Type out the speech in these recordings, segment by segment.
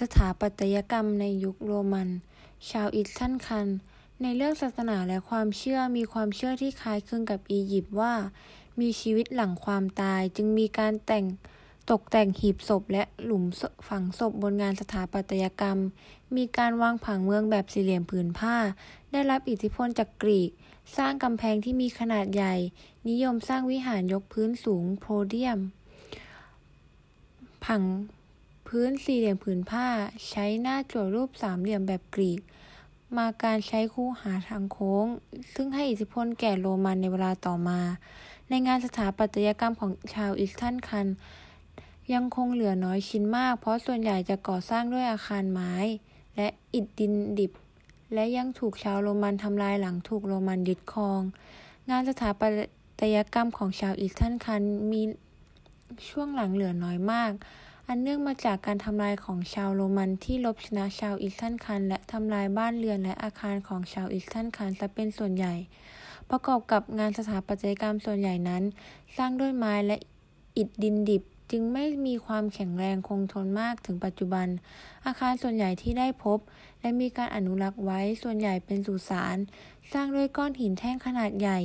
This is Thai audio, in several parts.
สถาปัตยกรรมในยุคโรมัน ชาวอิสตันคัน ในเรื่องศาสนาและความเชื่อมีความเชื่อที่คล้ายคลึงกับอียิปต์ว่า มีชีวิตหลังความตายจึงมีการแต่งตกแต่งหีบศพและหลุมฝังศพบนงานสถาปัตยกรรม มีการวางผังเมืองแบบสี่เหลี่ยมผืนผ้า ได้รับอิทธิพลจากกรีก สร้างกำแพงที่มีขนาดใหญ่ นิยมสร้างวิหารยกพื้นสูงโพเดียม ผัง พื้นสี่เหลี่ยมผืนผ้า ใช้หน้าจั่วรูปสามเหลี่ยมแบบกรีก มาการใช้คูหาทางโค้ง ซึ่งให้อิทธิพลแก่โรมันในเวลาต่อมา ในงานสถาปัตยกรรมของชาวอิสตันคัน ยังคงเหลือน้อยชิ้นมาก เพราะส่วนใหญ่จะก่อสร้างด้วยอาคารไม้ และอิฐดินดิบ และยังถูกชาวโรมันทำลายหลังถูกโรมันยึดครอง งานสถาปัตยกรรมของชาวอีทรัสกันมีช่วงหลงเหลือน้อยมาก อันเนื่องมาจากการทำลายของชาวโรมันที่รบชนะชาวอีทรัสกัน และทำลายบ้านเรือนและอาคารของชาวอีทรัสกันซะเป็นส่วนใหญ่ ประกอบกับงานสถาปัตยกรรมส่วนใหญ่นั้น สร้างด้วยไม้และอิฐดินดิบจึงไม่มีความแข็งแรงคงทนมาถึงปัจจุบัน อาคารส่วนใหญ่ที่ได้พบ และมีการอนุรักษ์ไว้ส่วนใหญ่เป็นสุสาน สร้างด้วยก้อนหินแท่งขนาดใหญ่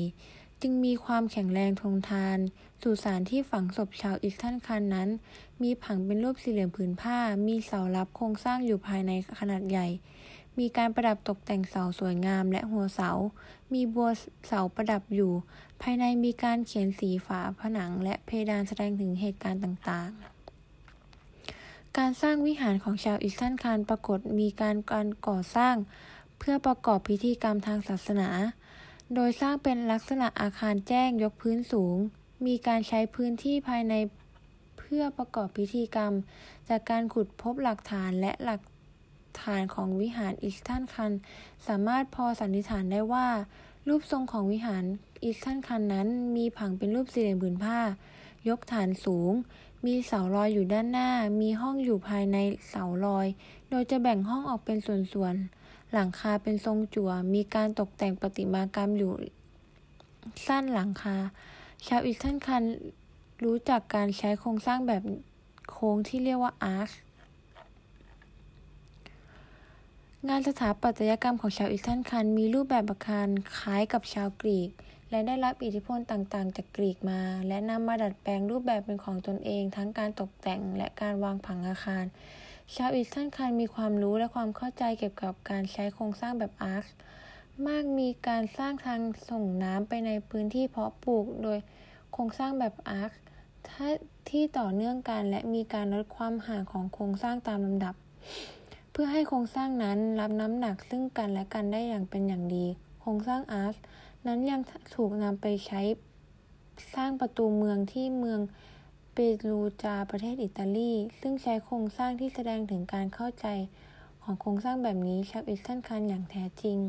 จึงมีความแข็งแรงทนทาน สุสานที่ฝังศพชาวอีทรัสกันนั้น มีผังเป็นรูปสี่เหลี่ยมผืนผ้า มีเสารับโครงสร้างอยู่ภายในขนาดใหญ่ มีการประดับตกแต่งเสาสวยงามและหัวเสา มีบัวเสาประดับอยู่ ภายในมีการเขียนสีฝาผนัง และเพดานแสดงถึงเหตุการณ์ต่างๆการสร้างวิหารของชาวอีทรัสกันปรากฏมีการการก่อสร้าง เพื่อประกอบพิธีกรรมทางศาสนา โดยสร้างเป็นลักษณะอาคารแจ้งยกพื้นสูง มีการใช้พื้นที่ภายในเพื่อประกอบพิธีกรรม จากการขุดพบหลักฐานและหลักฐานของวิหารอิสตันคัน สามารถพอสันนิษฐานได้ว่า รูปทรงของวิหารอิสตันคันนั้นมีผังเป็นรูปสี่เหลี่ยมผืนผ้า ยกฐานสูง มีเสาลอยอยู่ด้านหน้า มีห้องอยู่ภายในเสาลอย โดยจะแบ่งห้องออกเป็นส่วนๆ หลังคาเป็นทรงจั่ว มีการตกแต่งประติมากรรมอยู่ สันหลังคา ชาวอีทรัสคันรู้จักการใช้โครงสร้างแบบโค้งที่เรียกว่า arch งานสถาปัตยกรรมของชาวอีทรัสคันมีรูปแบบอาคารคล้ายกับชาวกรีกและได้รับอิทธิพลต่างๆ จากกรีกมา และนำมาดัดแปลงรูปแบบเป็นของตนเอง ทั้งการตกแต่งและการวางผังอาคาร ชาวอีทรัสคันมีความรู้และความเข้าใจเกี่ยวกับการใช้โครงสร้างแบบ arch มากมีการสร้างทางส่งน้ำไปในพื้นที่เพาะปลูกโดยโครงสร้างแบบ arch ที่ต่อเนื่องกันและมีการลดความห่างของโครงสร้างตามลำดับ เพื่อให้โครงสร้างนั้นรับน้ำหนักซึ่งกันและกันได้อย่างเป็นอย่างดี โครงสร้างอาร์ช นั้นยังถูกนำไปใช้สร้างประตูเมืองที่เมืองเปรูจาประเทศอิตาลี ซึ่งใช้โครงสร้างที่แสดงถึงการเข้าใจของโครงสร้างแบบนี้ชาวอิสตันคันอย่างแท้จริง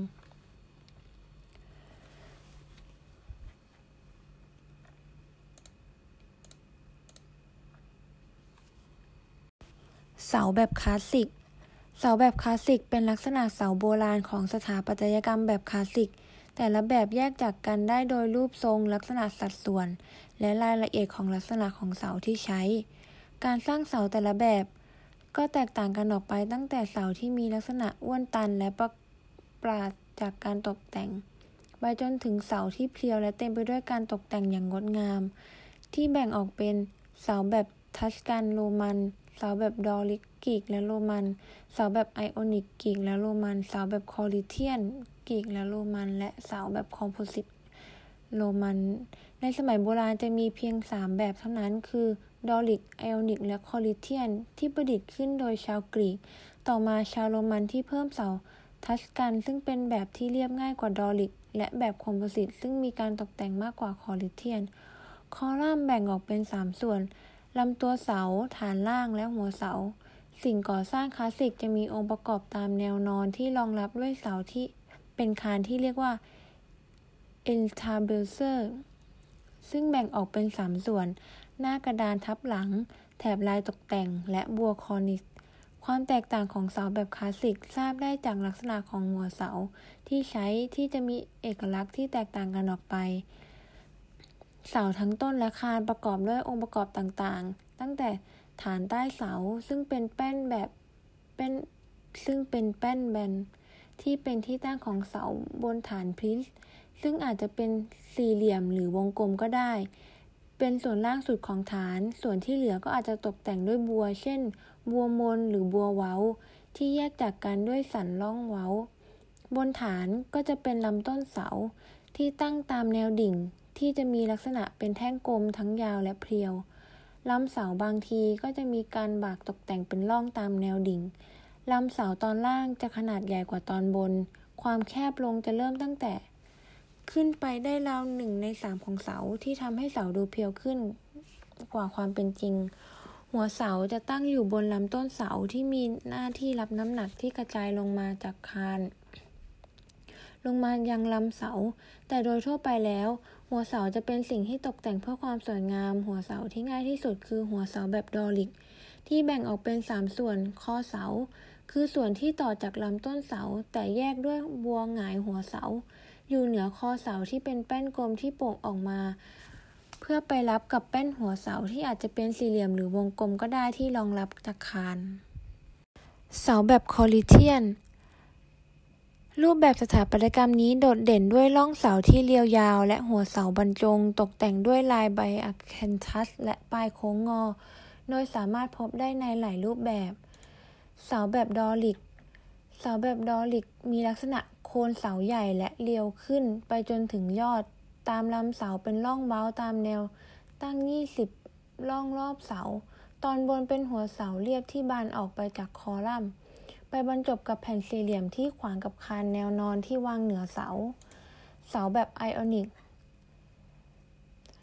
เสาแบบคลาสสิก เสาแบบคลาสสิกเป็นลักษณะเสาโบราณของสถาปัตยกรรมแบบคลาสสิก แต่ละแบบแยกจากกันได้โดยรูปทรงลักษณะสัดส่วน และรายละเอียดของลักษณะของเสาที่ใช้ การสร้างเสาแต่ละแบบ ก็แตกต่างกันออกไปตั้งแต่เสาที่มีลักษณะอ้วนตันและประปราศจากการตกแต่ง ไปจนถึงเสาที่เพลียวและเต็มไปด้วยการตกแต่งอย่างงดงาม ที่แบ่งออกเป็นเสาแบบทัสกันโรมันเสาแบบดอริกกรีกและโรมัน เสาแบบไอออนิกกรีกและโรมัน เสาแบบคอรินเทียน กรีกและโรมัน และเสาแบบคอมโพสิตโรมัน ในสมัยโบราณจะมีเพียง 3 แบบเท่านั้น คือดอริก ไอออนิก และคอรินเทียน ที่ประดิษฐ์ขึ้นโดยชาวกรีก ต่อมาชาวโรมันที่เพิ่มเสาทัสกันซึ่งเป็นแบบที่เรียบง่ายกว่าดอริก และแบบคอมโพสิตซึ่งมีการตกแต่งมากกว่าคอรินเทียน คอลัมน์แบ่งออกเป็น 3 ส่วนลำตัวเสา ฐานล่างและหัวเสา สิ่งก่อสร้างคลาสสิกจะมีองค์ประกอบตามแนวนอนที่รองรับด้วยเสาที่ เป็นคานที่เรียกว่า e n t a b l e r ซึ่งแบ่งออกเป็นสามส่วน หน้ากระดานทับหลัง แถบลายตกแต่ง และบัวคอนิสความแตกต่างของเสาแบบคลาสสิกทราบได้จากลักษณะของหัวเสาที่ใช้ที่จะมีเอกลักษณ์ที่แตกต่างกันออกไป เสาทั้งต้นและคานประกอบด้วยองค์ประกอบต่างๆ ตั้งแต่ฐานใต้เสาซึ่งเป็นแป้นแบบเป็นซึ่งเป็นแป้นแบน ที่เป็นที่ตั้งของเสาบนฐานพริสซึ่งอาจจะเป็นสี่เหลี่ยมหรือวงกลมก็ได้ เป็นส่วนล่างสุดของฐาน ส่วนที่เหลือก็อาจจะตกแต่งด้วยบัว เช่น บัวมนหรือบัวเว้า ที่แยกจากกันด้วยสันล่องเว้า บนฐานก็จะเป็นลำต้นเสาที่ตั้งตามแนวดิ่งที่จะมีลักษณะเป็นแท่งกลมทั้งยาวและเพรียวลำเสาบางทีก็จะมีการบากตกแต่งเป็นร่องตามแนวดิ่ง ลำเสาตอนล่างจะขนาดใหญ่กว่าตอนบน ความแคบลงจะเริ่มตั้งแต่ ขึ้นไปได้ราวหนึ่งในสามของเสาที่ทำให้เสาดูเพียวขึ้นกว่าความเป็นจริง หัวเสาจะตั้งอยู่บนลำต้นเสาที่มีหน้าที่รับน้ำหนักที่กระจายลงมาจากคาน ลงมายังลำเสา แต่โดยทั่วไปแล้ว หัวเสาจะเป็นสิ่งที่ตกแต่งเพื่อความสวยงาม หัวเสาที่ง่ายที่สุดคือหัวเสาแบบดอริกที่แบ่งออกเป็น 3 ส่วนคอเสา คือส่วนที่ต่อจากลำต้นเสาแต่แยกด้วยบัวหงายหัวเสา อยู่เหนือคอเสาที่เป็นแป้นกลมที่โป่งออกมา เพื่อไปรับกับแป้นหัวเสาที่อาจจะเป็นสี่เหลี่ยมหรือวงกลมก็ได้ที่รองรับจากคานเสาแบบคอลิเทียน รูปแบบสถาปัตยกรรมนี้โดดเด่นด้วยร่องเสาที่เรียวยาว และหัวเสาบรรจง ตกแต่งด้วยลายใบอะแคนทัส และปลายโค้งงอ โดยสามารถพบได้ในหลายรูปแบบ เสาแบบดอริก เสาแบบดอริกมีลักษณะโคนเสาใหญ่และเรียวขึ้นไปจนถึงยอด ตามลำเสาเป็นร่องเว้าตามแนว ตั้ง 20 ร่องรอบเสา ตอนบนเป็นหัวเสาเรียบที่บานออกไปจากคอลัมน์ ไปบรรจบกับแผ่นสี่เหลี่ยมที่ขวางกับคานแนวนอนที่วางเหนือเสา เสาแบบไอออนิก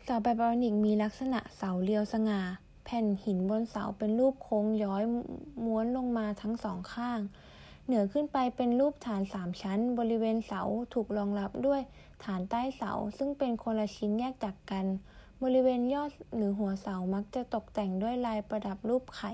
เสาแบบไอออนิกมีลักษณะเสาเรียวสง่า แผ่นหินบนเสาเป็นรูปโค้งย้อยม้วนลงมาทั้งสองข้าง เหนือขึ้นไปเป็นรูปฐานสามชั้น บริเวณเสาถูกรองรับด้วยฐานใต้เสาซึ่งเป็นคนละชิ้นแยกจากกัน บริเวณยอดหรือหัวเสามักจะตกแต่งด้วยลายประดับรูปไข่